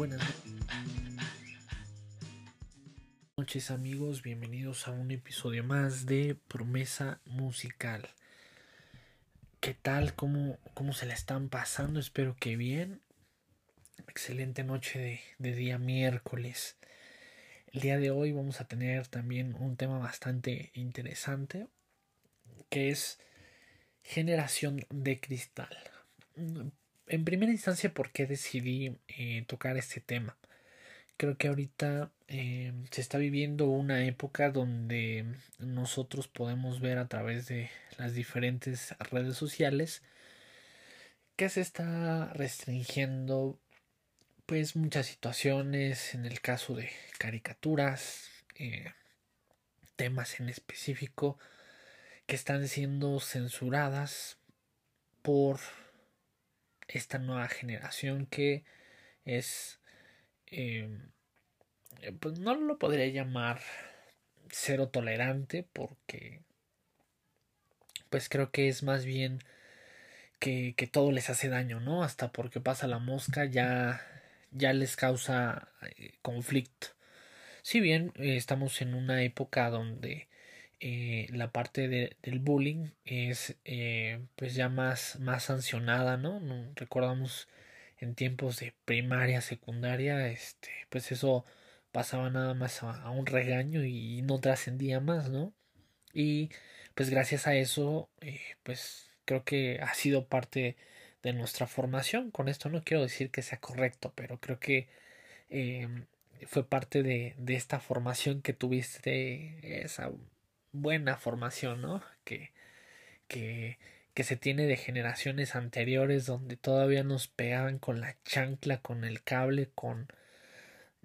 Buenas noches amigos, bienvenidos a un episodio más de Promesa Musical. ¿Qué tal? ¿Cómo, cómo se la están pasando? Espero que bien. Excelente noche de, de día miércoles. El día de hoy vamos a tener también un tema bastante interesante que es generación de cristal. En primera instancia, ¿por qué decidí eh, tocar este tema? Creo que ahorita eh, se está viviendo una época donde nosotros podemos ver a través de las diferentes redes sociales que se está restringiendo pues muchas situaciones en el caso de caricaturas eh, temas en específico que están siendo censuradas por esta nueva generación que es eh, pues no lo podría llamar cero tolerante porque pues creo que es más bien que, que todo les hace daño, ¿no? Hasta porque pasa la mosca ya, ya les causa eh, conflicto. Si bien eh, estamos en una época donde eh, la parte de, del bullying es eh, pues ya más, más sancionada, ¿no? Recordamos en tiempos de primaria, secundaria, este, pues eso pasaba nada más a, un regaño y no trascendía más, ¿no? Y pues gracias a eso, eh, pues creo que ha sido parte de nuestra formación. Con esto no quiero decir que sea correcto, pero creo que fue parte de, de esta formación que tuviste esa buena formación, ¿no? Que, que, que se tiene de generaciones anteriores donde todavía nos pegaban con la chancla, con el cable, con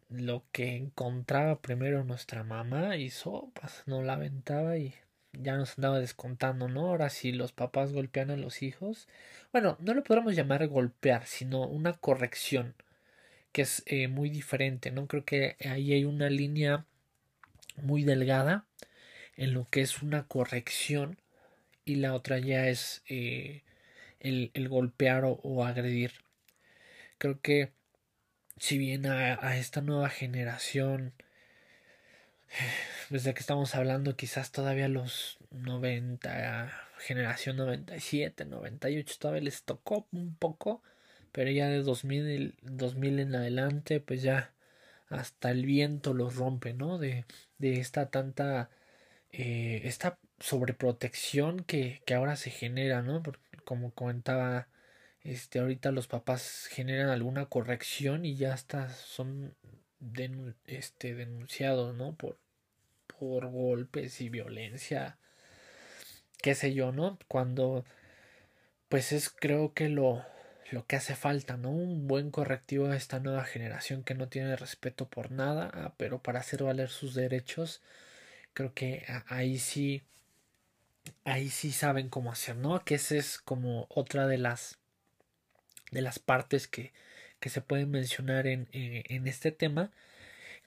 lo que encontraba primero nuestra mamá y sopas, no la aventaba y ya nos andaba descontando, ¿no? Ahora si los papás golpean a los hijos, bueno, no lo podríamos llamar golpear, sino una corrección, que es eh, muy diferente, ¿no? Creo que ahí hay una línea muy delgada en lo que es una corrección y la otra ya es eh, el, golpear o, agredir. Creo que si bien a, a, esta nueva generación, desde que estamos hablando quizás todavía los 90, generación 97, 98, todavía les tocó un poco, pero ya de 2000, 2000 en adelante, pues ya hasta el viento los rompe, ¿no? De, de esta tanta eh, esta sobreprotección que, que ahora se genera, ¿no? Como comentaba, este, ahorita los papás generan alguna corrección y ya hasta son este, denunciados, ¿no? Por, por golpes y violencia, qué sé yo, ¿no? Cuando, pues es creo que lo, lo que hace falta, ¿no? Un buen correctivo a esta nueva generación que no tiene respeto por nada, ah, pero para hacer valer sus derechos, creo que ahí sí ahí sí saben cómo hacer, ¿no? Que esa es como otra de las de las partes que, que se pueden mencionar en, eh, en este tema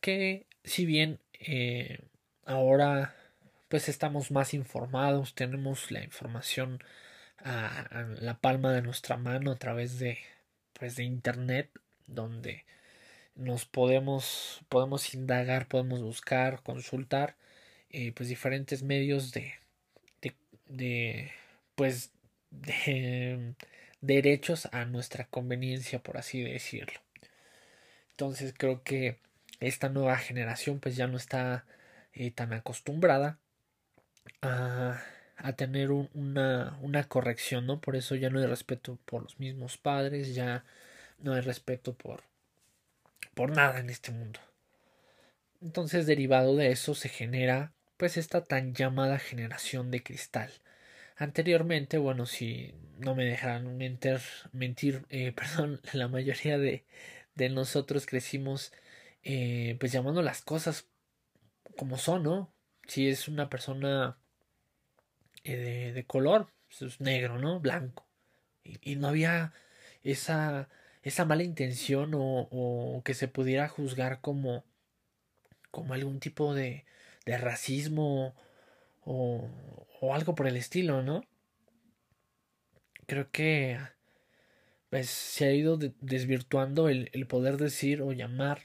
que si bien eh, ahora pues estamos más informados tenemos la información a, a, la palma de nuestra mano a través de pues de internet donde nos podemos podemos indagar podemos buscar consultar eh, pues diferentes medios de, de, pues de derechos a nuestra conveniencia por así decirlo. Entonces creo que esta nueva generación pues ya no está eh, tan acostumbrada a, a tener un, una, una corrección no por eso ya no hay respeto por los mismos padres ya no hay respeto por por nada en este mundo. Entonces derivado de eso se genera pues esta tan llamada generación de cristal. Anteriormente, bueno, si no me dejarán mentir, eh, perdón, la mayoría de, de nosotros crecimos eh, pues llamando las cosas como son, ¿no? Si es una persona eh, de, de, color, pues es negro, ¿no? Blanco. Y, y, no había esa, esa mala intención o, o que se pudiera juzgar como, como algún tipo de, de racismo o, o, algo por el estilo, ¿no? Creo que pues se ha ido desvirtuando el, el, poder decir o llamar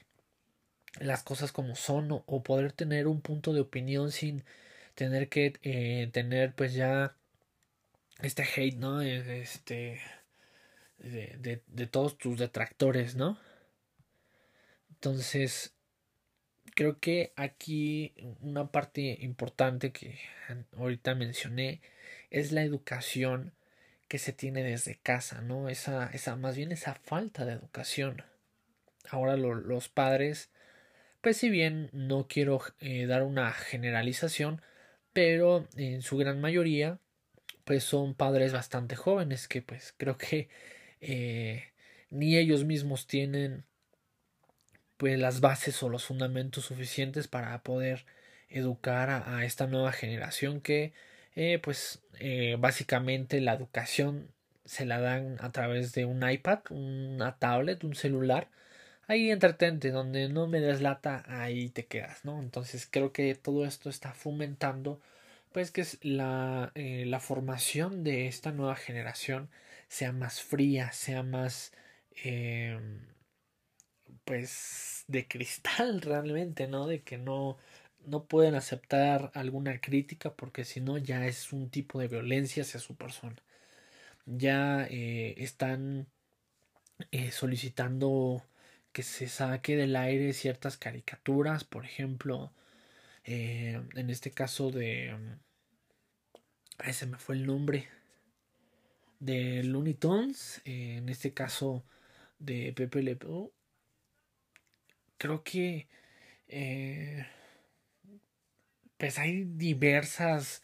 las cosas como son o, poder tener un punto de opinión sin tener que eh, tener pues ya este hate, ¿no? Este de, de, de todos tus detractores, ¿no? Entonces, creo que aquí una parte importante que ahorita mencioné es la educación que se tiene desde casa, ¿no? Esa, esa, más bien esa falta de educación. Ahora los padres, pues si bien no quiero eh, dar una generalización, pero en su gran mayoría, pues son padres bastante jóvenes que pues creo que eh, ni ellos mismos tienen pues las bases o los fundamentos suficientes para poder educar a esta nueva generación que eh, pues eh, básicamente la educación se la dan a través de un iPad, una tablet, un celular. Ahí entretente, donde no me deslata, ahí te quedas, ¿no? Entonces creo que todo esto está fomentando, pues que la, eh, la formación de esta nueva generación sea más fría, sea más, pues, de cristal realmente, ¿no? De que no, no pueden aceptar alguna crítica porque si no ya es un tipo de violencia hacia su persona. Ya eh, están eh, solicitando que se saque del aire ciertas caricaturas, por ejemplo, eh, en este caso de... Ay, se me fue el nombre. De Looney Tunes, en este caso de Pepe Le Creo que pues hay diversas,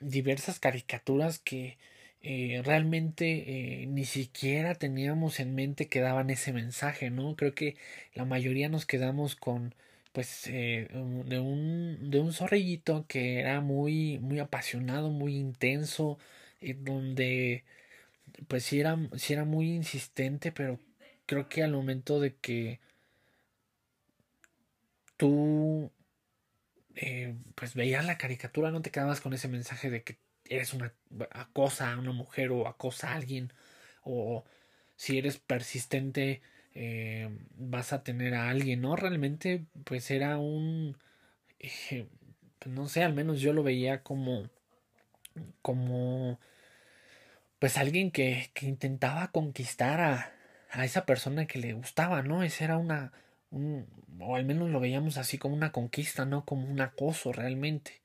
diversas caricaturas que eh, realmente eh, ni siquiera teníamos en mente que daban ese mensaje, ¿no? Creo que la mayoría nos quedamos con pues eh, de un de un zorrillito que era muy muy apasionado muy intenso donde pues sí era sí era muy insistente pero creo que al momento de que tú eh, pues veías la caricatura, no te quedabas con ese mensaje de que eres una acosa a una mujer o acosa a alguien, o si eres persistente eh, vas a tener a alguien, ¿no? Realmente, pues era un, eh, pues no sé, al menos yo lo veía como, como, pues alguien que, que intentaba conquistar a, a esa persona que le gustaba, ¿no? Esa era una, o al menos lo veíamos así como una conquista, no como un acoso realmente.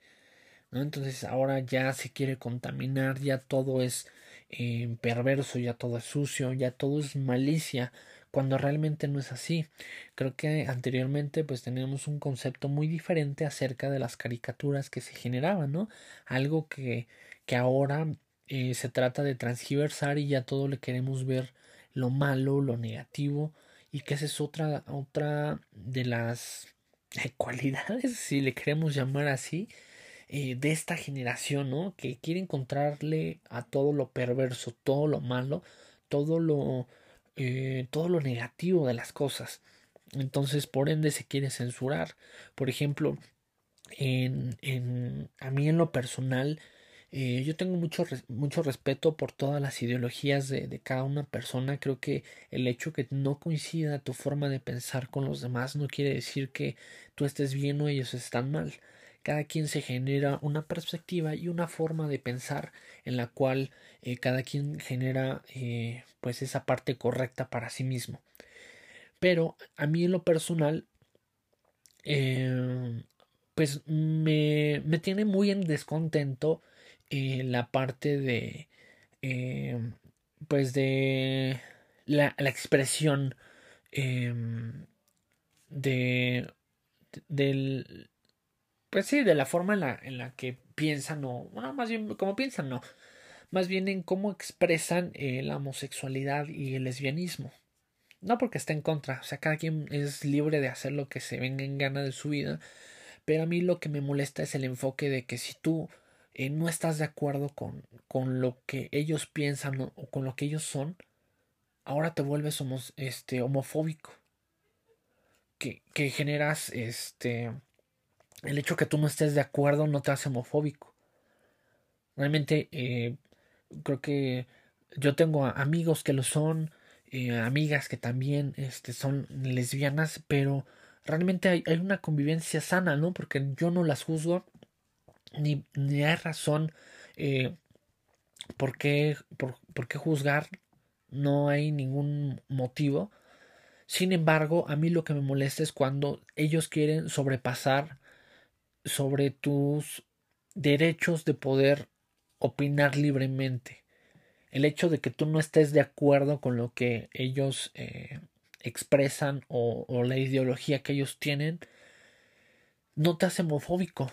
Entonces ahora ya se quiere contaminar, ya todo es eh, perverso, ya todo es sucio, ya todo es malicia, cuando realmente no es así. Creo que anteriormente pues teníamos un concepto muy diferente acerca de las caricaturas que se generaban, ¿no? Algo que, que ahora eh, se trata de transgiversar y ya todo le queremos ver lo malo, lo negativo, y que esa es otra, otra de las cualidades, si le queremos llamar así, eh, de esta generación, ¿no? Que quiere encontrarle a todo lo perverso, todo lo malo, todo lo, eh, todo lo negativo de las cosas. Entonces, por ende, se quiere censurar. Por ejemplo, en, en, a mí en lo personal, eh, yo tengo mucho, mucho respeto por todas las ideologías de, cada una persona. Creo que el hecho que no coincida tu forma de pensar con los demás no quiere decir que tú estés bien o ellos están mal. Cada quien se genera una perspectiva y una forma de pensar en la cual eh, cada quien genera eh, pues esa parte correcta para sí mismo. Pero a mí en lo personal pues me, me tiene muy en descontento eh, la parte de eh, pues de la, la expresión eh, de del pues sí de la forma en la, en la que piensan o bueno más bien como piensan no. Más bien en cómo expresan eh, la homosexualidad y el lesbianismo. No porque esté en contra o sea cada quien es libre de hacer lo que se venga en gana de su vida pero a mí lo que me molesta es el enfoque de que si tú eh, no estás de acuerdo con, con lo que ellos piensan o, con lo que ellos son, ahora te vuelves este, homofóbico. Que, que generas este el hecho que tú no estés de acuerdo no te hace homofóbico. Realmente eh, creo que yo tengo amigos que lo son, eh, amigas que también este, son lesbianas, pero realmente hay, hay, una convivencia sana, ¿no? Porque yo no las juzgo, ni, ni hay razón eh, por, qué, por, por qué juzgar, no hay ningún motivo. Sin embargo, a mí lo que me molesta es cuando ellos quieren sobrepasar sobre tus derechos de poder opinar libremente. El hecho de que tú no estés de acuerdo con lo que ellos eh, expresan o, la ideología que ellos tienen, no te hace homofóbico.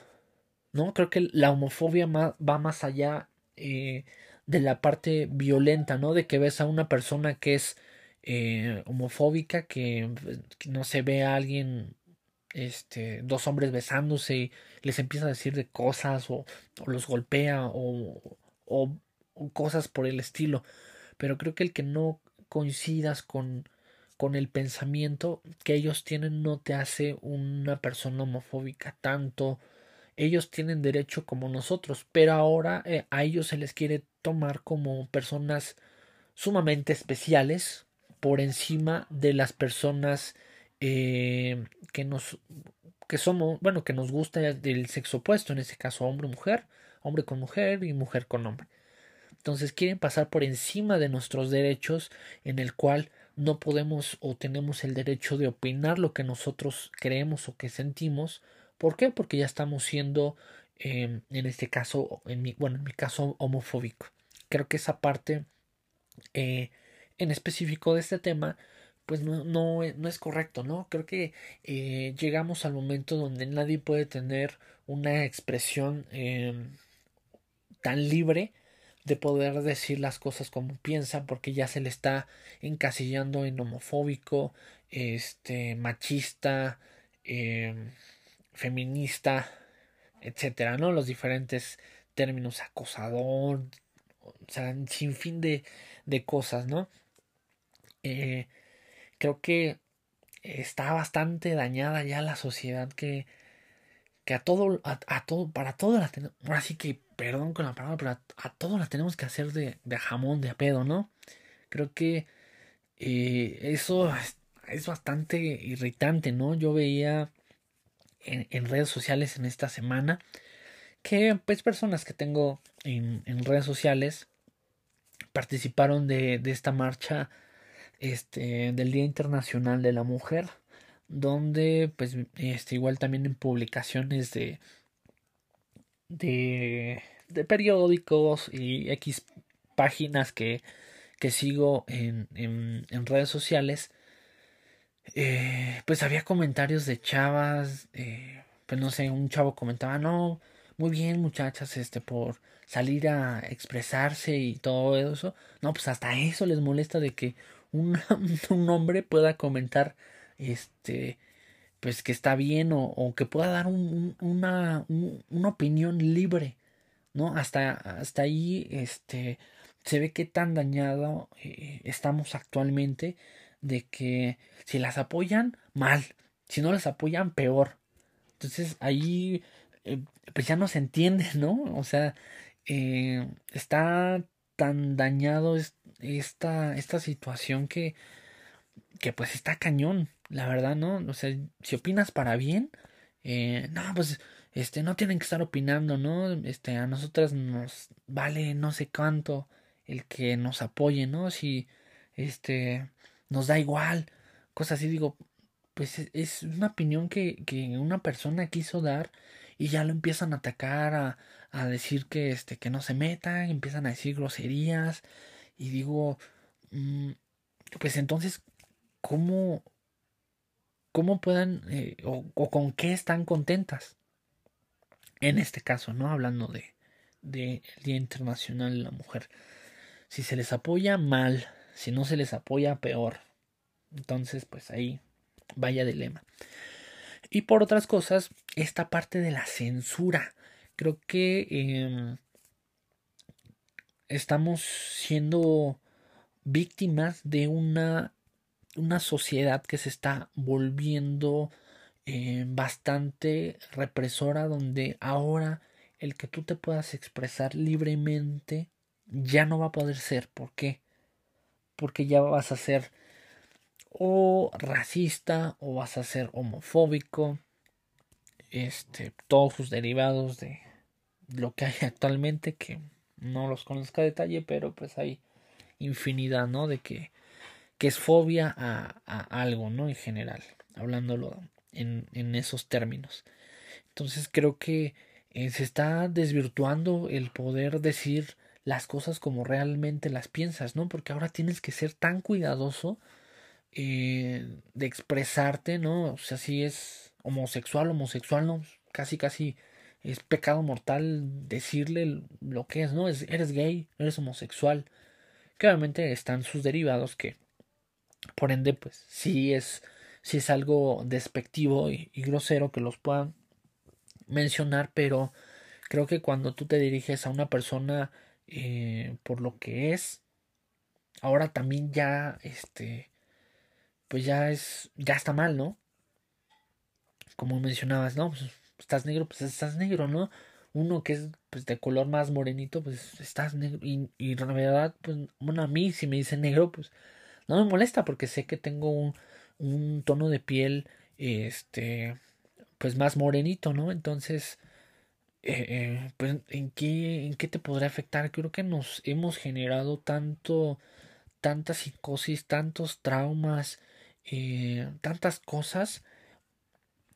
¿No? Creo que la homofobia va más allá eh, de la parte violenta, ¿no? De que ves a una persona que es eh, homofóbica, que, no se ve a alguien este, dos hombres besándose y les empieza a decir de cosas o, los golpea o, o, cosas por el estilo. Pero creo que el que no coincidas con, con el pensamiento que ellos tienen no te hace una persona homofóbica tanto. Ellos tienen derecho como nosotros, pero ahora eh, a ellos se les quiere tomar como personas sumamente especiales por encima de las personas eh, que nos que somos, bueno, que nos gusta del sexo opuesto, en este caso hombre mujer, hombre con mujer y mujer con hombre. Entonces quieren pasar por encima de nuestros derechos en el cual no podemos o tenemos el derecho de opinar lo que nosotros creemos o que sentimos. ¿Por qué? Porque ya estamos siendo, em, en este caso, en mi, bueno, en mi caso, homofóbico. Creo que esa parte eh, en específico de este tema pues no, no es correcto, ¿no? Creo que eh, llegamos al momento donde nadie puede tener una expresión em, tan libre de poder decir las cosas como piensa porque ya se le está encasillando en homofóbico, este, machista, em, feminista, etcétera, ¿no? Los diferentes términos acosador, o sea, sin fin de, de cosas, ¿no? Eh, creo que está bastante dañada ya la sociedad que, que a todo, a, todo, para todo la tenemos, ahora sí que, perdón con la palabra, pero a, todo la tenemos que hacer de, de, jamón, de pedo, ¿no? Creo que eh, eso es, bastante irritante, ¿no? Yo veía en, redes sociales en esta semana que pues personas que tengo en, en redes sociales participaron de, de esta marcha este, del Día Internacional de la Mujer, donde pues este, igual también en publicaciones de, de, periódicos y X páginas que, que sigo en, en redes sociales, eh, pues había comentarios de chavas, eh, pues no sé, un chavo comentaba, no, muy bien muchachas, este, por salir a expresarse y todo eso, no, pues hasta eso les molesta de que un, un hombre pueda comentar este pues que está bien o, o que pueda dar un, una, una opinión libre no hasta hasta ahí este se ve que tan dañado eh, estamos actualmente de que si las apoyan mal si no las apoyan peor entonces ahí eh, pues ya no se entiende no o sea eh, está tan dañado esta, esta situación que, que pues está cañón, la verdad, ¿no? O sea, si opinas para bien, eh, no, pues este, no tienen que estar opinando, ¿no? Este, a nosotras nos vale no sé cuánto el que nos apoye, ¿no? Si, este, nos da igual, cosas así, digo, pues es una opinión que, que una persona quiso dar y ya lo empiezan a atacar, a, a decir que, este, que no se metan, empiezan a decir groserías, y digo, mm, pues entonces, ¿cómo, cómo puedan eh, o, con qué están contentas? En este caso, ¿no? Hablando de, de Día Internacional de la Mujer. Si se les apoya, mal. Si no se les apoya, peor. Entonces, pues ahí vaya dilema. Y por otras cosas, esta parte de la censura. Creo que em, estamos siendo víctimas de una, una sociedad que se está volviendo eh, bastante represora donde ahora el que tú te puedas expresar libremente ya no va a poder ser. ¿Por qué? Porque ya vas a ser o racista o vas a ser homofóbico. Este todos sus derivados de lo que hay actualmente que no los conozco a detalle pero pues hay infinidad no de que que es fobia a, a algo no en general hablándolo en, en esos términos. Entonces creo que eh, se está desvirtuando el poder decir las cosas como realmente las piensas, ¿no? Porque ahora tienes que ser tan cuidadoso eh, de expresarte, ¿no? O sea, si es homosexual, homosexual, ¿no? Casi, casi es pecado mortal decirle lo que es, ¿no? Es, eres gay, eres homosexual. Que obviamente están sus derivados que, por ende, pues sí es, sí es algo despectivo y, y grosero que los puedan mencionar, pero creo que cuando tú te diriges a una persona eh, por lo que es, ahora también ya, este, pues ya es, ya está mal, ¿no? Como mencionabas, ¿no? Pues estás negro, pues estás negro, ¿no? Uno que es pues de color más morenito, pues estás negro. Y, y la verdad, pues, bueno, a mí si me dice negro, pues no me molesta porque sé que tengo un, un tono de piel, este, pues más morenito, ¿no? Entonces, eh, eh, pues, ¿en qué, ¿en qué te podrá afectar? Creo que nos hemos generado tanto, tanta psicosis, tantos traumas, eh, tantas cosas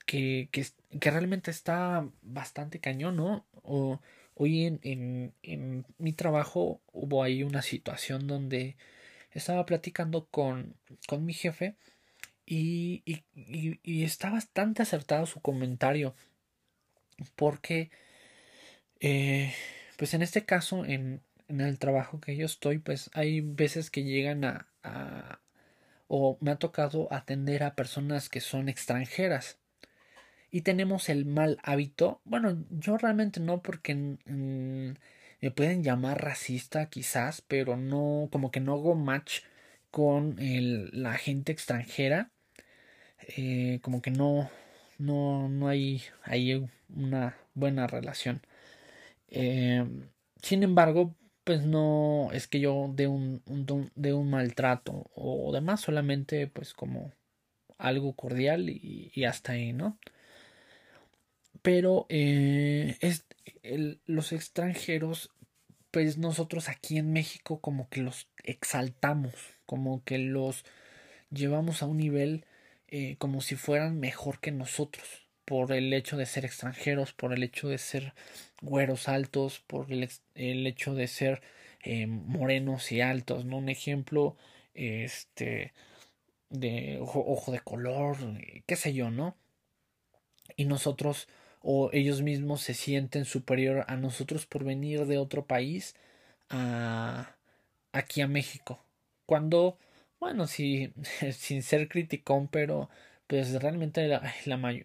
que, que, que, realmente está bastante cañón, ¿no? O, hoy en, en, en mi trabajo hubo ahí una situación donde estaba platicando con, con mi jefe y, y, y, está bastante acertado su comentario. Porque, eh, pues en este caso, en, el trabajo que yo estoy, pues hay veces que llegan a, a, o me ha tocado atender a personas que son extranjeras. Y tenemos el mal hábito. Bueno, yo realmente no, porque me pueden llamar racista quizás, pero no, como que no hago match con la gente extranjera eh, como que no, no, no hay, hay una buena relación. Eh, sin embargo, pues no es que yo dé un, de un maltrato o demás, solamente pues como algo cordial y, hasta ahí, ¿no? Pero eh, es, los extranjeros, pues nosotros aquí en México como que los exaltamos, como que los llevamos a un nivel eh, como si fueran mejor que nosotros por el hecho de ser extranjeros, por el hecho de ser güeros altos, por el, el hecho de ser eh, morenos y altos, ¿no? Un ejemplo, este, de ojo, ojo, de color, qué sé yo, ¿no? Y nosotros o ellos mismos se sienten superior a nosotros por venir de otro país a aquí a México. Cuando bueno, sí, sin ser criticón, pero pues realmente la,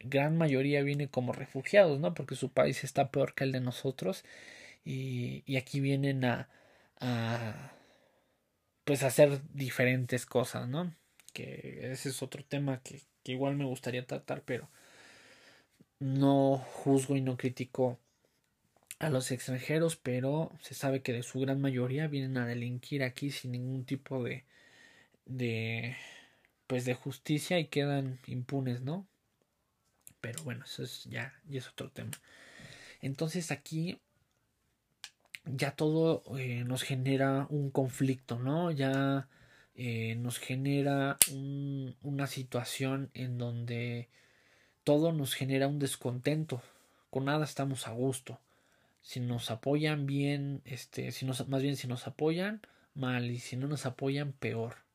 gran mayoría viene como refugiados, ¿no? Porque su país está peor que el de nosotros y, y aquí vienen a, a pues hacer diferentes cosas, ¿no? Que ese es otro tema que, que igual me gustaría tratar, pero no juzgo y no critico a los extranjeros, pero se sabe que de su gran mayoría vienen a delinquir aquí sin ningún tipo de, de pues de justicia y quedan impunes, ¿no? Pero bueno, eso es ya, ya es otro tema. Entonces aquí ya todo eh, nos genera un conflicto, ¿no? Ya eh, nos genera un, una situación en donde todo nos genera un descontento. Con nada estamos a gusto. Si nos apoyan bien, este, si nos, más bien si nos apoyan, mal, y si no nos apoyan, peor.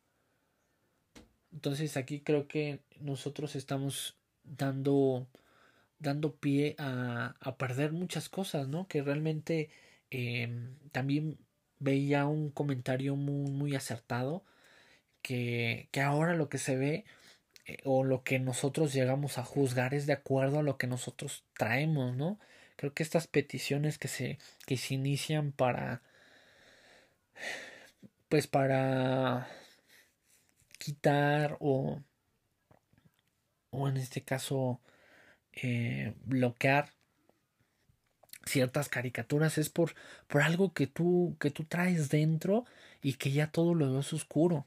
Entonces aquí creo que nosotros estamos dando dando pie a, a perder muchas cosas, ¿no? Que realmente eh, también veía un comentario muy, muy acertado que, que ahora lo que se ve eh, o lo que nosotros llegamos a juzgar es de acuerdo a lo que nosotros traemos, ¿no? Creo que estas peticiones que se, que se inician para pues para quitar o, o en este caso eh, bloquear ciertas caricaturas es por, por algo que tú, que tú traes dentro y que ya todo lo ves oscuro.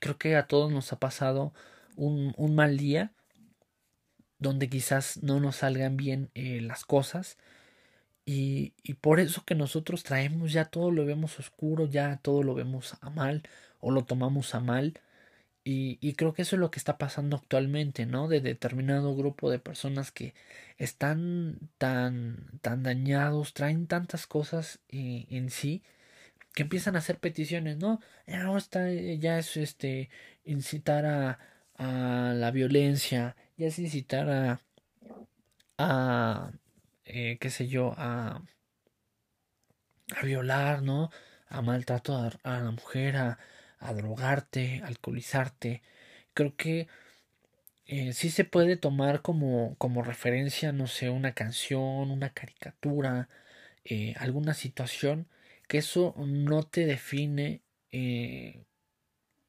creo que a todos nos ha pasado un, un mal día donde quizás no nos salgan bien eh, las cosas y, y, por eso que nosotros traemos ya todo lo vemos oscuro, ya todo lo vemos a mal o lo tomamos a mal y, y, creo que eso es lo que está pasando actualmente, ¿no? De determinado grupo de personas que están tan, tan dañados, traen tantas cosas eh, en sí que empiezan a hacer peticiones, ¿no? Ya no está, ya es este incitar a, a la violencia, ya es incitar a, a eh, qué sé yo, a, a violar, ¿no? A maltrato a, a la mujer, a, a drogarte, alcoholizarte. Creo que eh, sí se puede tomar como, como referencia, no sé, una canción, una caricatura, eh, alguna situación, que eso no te define. Eh,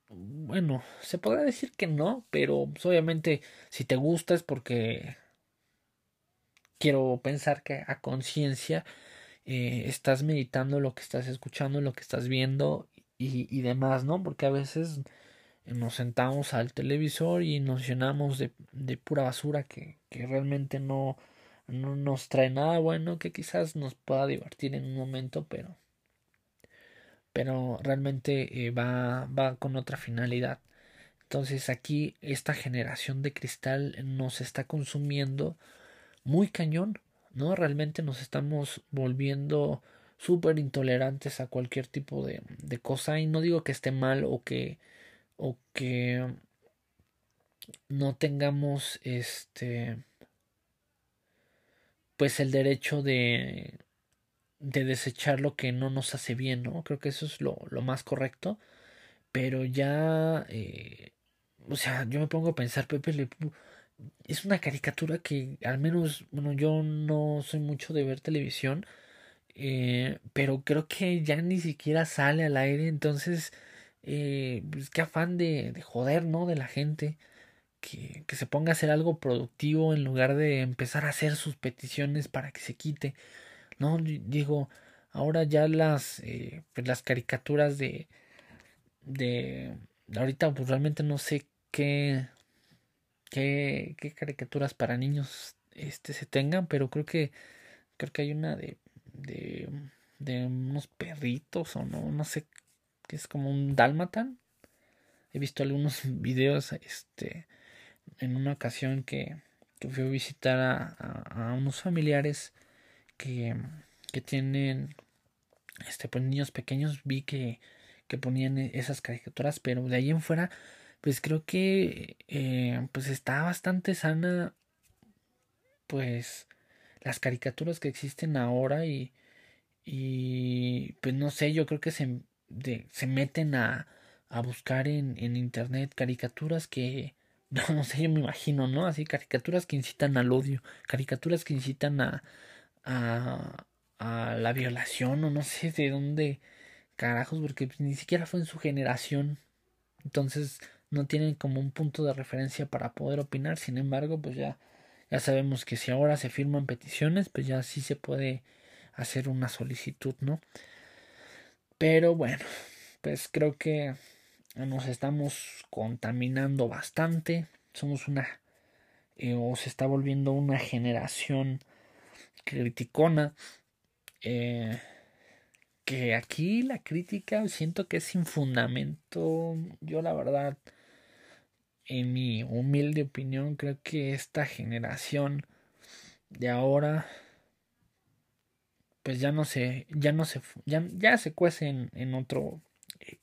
bueno, se podrá decir que no, pero pues, obviamente si te gusta es porque quiero pensar que a conciencia estás meditando lo que estás escuchando, lo que estás viendo y, y demás, ¿no? Porque a veces nos sentamos al televisor y nos llenamos de, de pura basura que, que realmente no, no nos trae nada bueno, que quizás nos pueda divertir en un momento, pero, pero realmente eh, va, va con otra finalidad. Entonces aquí esta generación de cristal nos está consumiendo muy cañón, ¿no? Realmente nos estamos volviendo súper intolerantes a cualquier tipo de, de cosa y no digo que esté mal o que o que no tengamos este pues el derecho de de desechar lo que no nos hace bien, ¿no? Creo que eso es lo, lo más correcto. Pero ya, eh, o sea, yo me pongo a pensar, Pepe Le es una caricatura que al menos, bueno, yo no soy mucho de ver televisión, eh, pero creo que ya ni siquiera sale al aire, entonces, eh, pues qué afán de, de joder, ¿no? De la gente. Que, que, se ponga a hacer algo productivo en lugar de empezar a hacer sus peticiones para que se quite. No, digo, ahora ya las, eh, pues las caricaturas de, de, ahorita pues realmente no sé qué, qué, qué caricaturas para niños este se tengan, pero creo que, creo que hay una de de, de unos perritos o no, no sé, que es como un dálmatan. He visto algunos videos este, en una ocasión que, que fui a visitar a, a, unos familiares que, que tienen este pues niños pequeños vi que, que ponían esas caricaturas pero de ahí en fuera pues creo que eh, pues está bastante sana pues las caricaturas que existen ahora y, y pues no sé, yo creo que se, se meten a, a buscar en, en internet caricaturas que no, no sé, yo me imagino, ¿no? Así caricaturas que incitan al odio, caricaturas que incitan a, a, a la violación o no sé de dónde carajos, porque pues, ni siquiera fue en su generación. Entonces no tienen como un punto de referencia para poder opinar. Sin embargo, pues ya ya sabemos que si ahora se firman peticiones, pues ya sí se puede hacer una solicitud, ¿no? Pero bueno, pues creo que nos estamos contaminando bastante. Somos una eh, o se está volviendo una generación criticona. Eh, que aquí la crítica siento que es sin fundamento. Yo la verdad en mi humilde opinión, creo que esta generación de ahora pues ya no se ya no se ya, ya se cuece en, en otro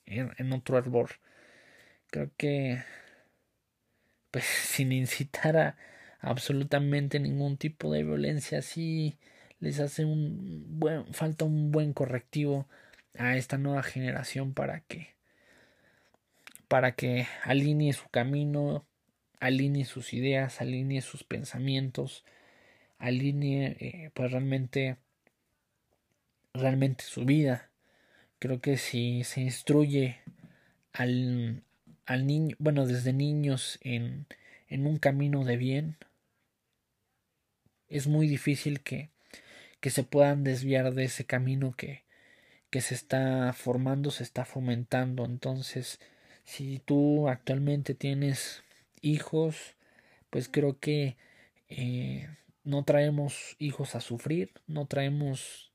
en, otro hervor creo que pues sin incitar a, absolutamente ningún tipo de violencia sí les hace un buen falta un buen correctivo a esta nueva generación para que para que alinee su camino, alinee sus ideas, alinee sus pensamientos, alinee eh, pues realmente realmente su vida. Creo que si se instruye al, al niño, bueno, desde niños en, en un camino de bien, es muy difícil que, que se puedan desviar de ese camino que, que se está formando, se está fomentando. Entonces, Si tú actualmente tienes hijos, pues creo que eh, no traemos hijos a sufrir, no traemos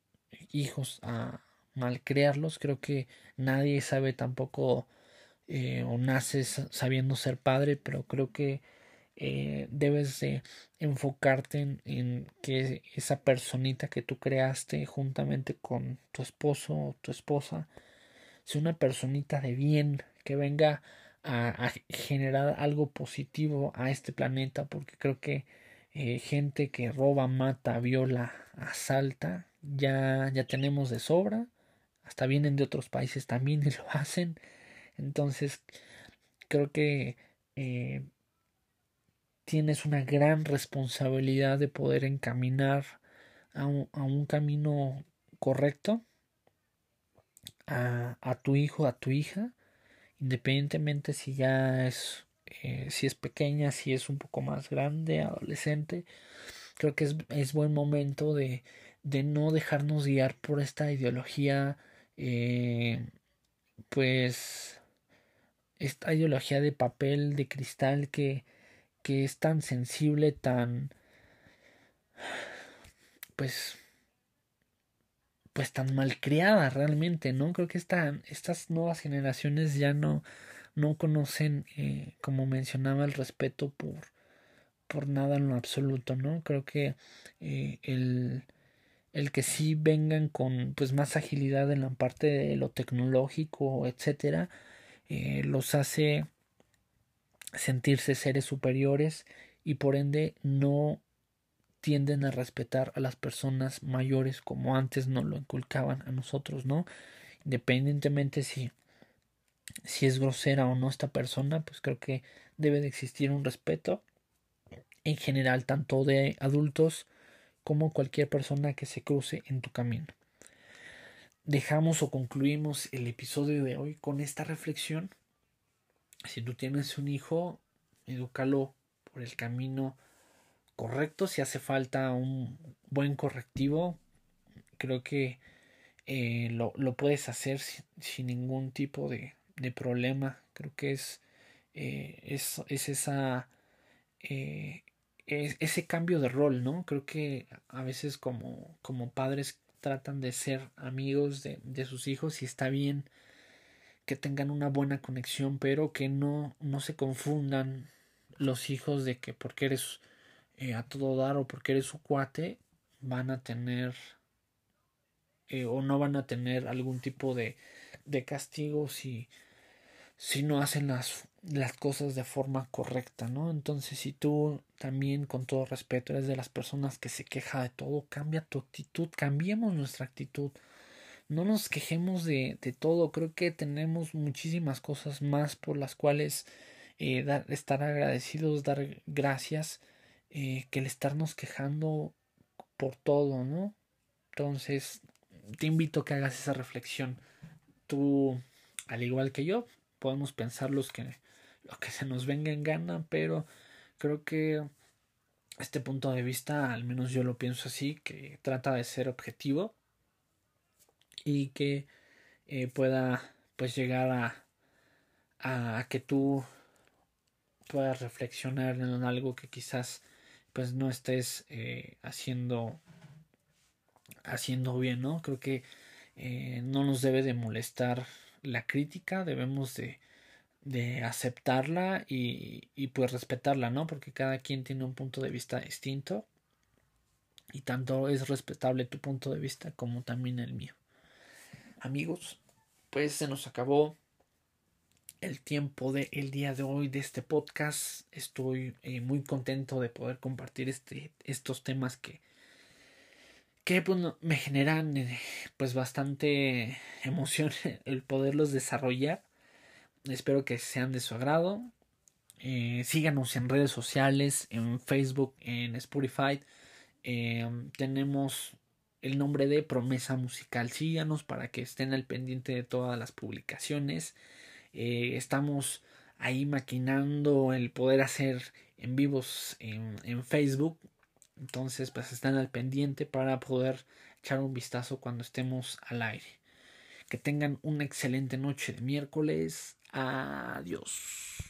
hijos a malcriarlos. Creo que nadie sabe tampoco eh, o nace sabiendo ser padre, pero creo que eh, debes de enfocarte en, en, que esa personita que tú creaste juntamente con tu esposo o tu esposa sea una personita de bien que venga a, generar algo positivo a este planeta porque creo que eh, gente que roba, mata, viola, asalta ya ya tenemos de sobra. Hasta vienen de otros países también y lo hacen. Entonces creo que eh, tienes una gran responsabilidad de poder encaminar a un, a un camino correcto a, a, tu hijo, a tu hija, independientemente si ya es, eh, si es pequeña, si es un poco más grande, adolescente, creo que es, es buen momento de, de, no dejarnos guiar por esta ideología, eh, pues, esta ideología de papel, de cristal que, que es tan sensible, tan, pues, pues tan malcriada realmente, ¿no? Creo que estas nuevas generaciones ya no, no conocen, eh, como mencionaba, el respeto por, por nada en lo absoluto, ¿no? Creo que eh, el, el que sí vengan con pues más agilidad en la parte de lo tecnológico, etcétera, eh, los hace sentirse seres superiores y por ende no tienden a respetar a las personas mayores como antes nos lo inculcaban a nosotros, ¿no? Independientemente si, si es grosera o no esta persona, pues creo que debe de existir un respeto en general tanto de adultos como cualquier persona que se cruce en tu camino. Dejamos o concluimos el episodio de hoy con esta reflexión. Si tú tienes un hijo, edúcalo por el camino correcto, si hace falta un buen correctivo, creo que eh, lo, lo, puedes hacer sin, ningún tipo de, de, problema. Creo que es, eh, es, es, esa eh, es, ese cambio de rol, ¿no? Creo que a veces como, como padres tratan de ser amigos de, de sus hijos y está bien que tengan una buena conexión, pero que no, no se confundan los hijos de que porque eres eh, a todo dar o porque eres su cuate van a tener eh, o no van a tener algún tipo de, de castigo si, si no hacen las, las cosas de forma correcta, ¿no? Entonces, si tú también, con todo respeto, eres de las personas que se queja de todo, cambia tu actitud, cambiemos nuestra actitud. No nos quejemos de, de todo, creo que tenemos muchísimas cosas más por las cuales eh, estar agradecidos, dar gracias eh, que el estarnos quejando por todo, ¿no? Entonces, te invito a que hagas esa reflexión. Tú, al igual que yo, podemos pensar los que, lo que se nos venga en gana, pero creo que este punto de vista, al menos yo lo pienso así, que trata de ser objetivo y que eh, pueda pues llegar a, que tú puedas reflexionar en algo que quizás pues no estés eh, haciendo haciendo bien, ¿no? Creo que eh, no nos debe de molestar la crítica, debemos de, de aceptarla y, y, pues respetarla, ¿no? Porque cada quien tiene un punto de vista distinto y tanto es respetable tu punto de vista como también el mío. Amigos, pues se nos acabó el tiempo del el día de hoy de este podcast. Estoy eh, muy contento de poder compartir este, estos temas que, que pues, me generan eh, pues bastante emoción el poderlos desarrollar. Espero que sean de su agrado. Eh, síganos en redes sociales, en Facebook, en Spotify. tenemos el nombre de Promesa Musical. Síganos para que estén al pendiente de todas las publicaciones. Eh, estamos ahí maquinando el poder hacer en vivos en, en Facebook. Entonces, pues están al pendiente para poder echar un vistazo cuando estemos al aire. Que tengan una excelente noche de miércoles. Adiós.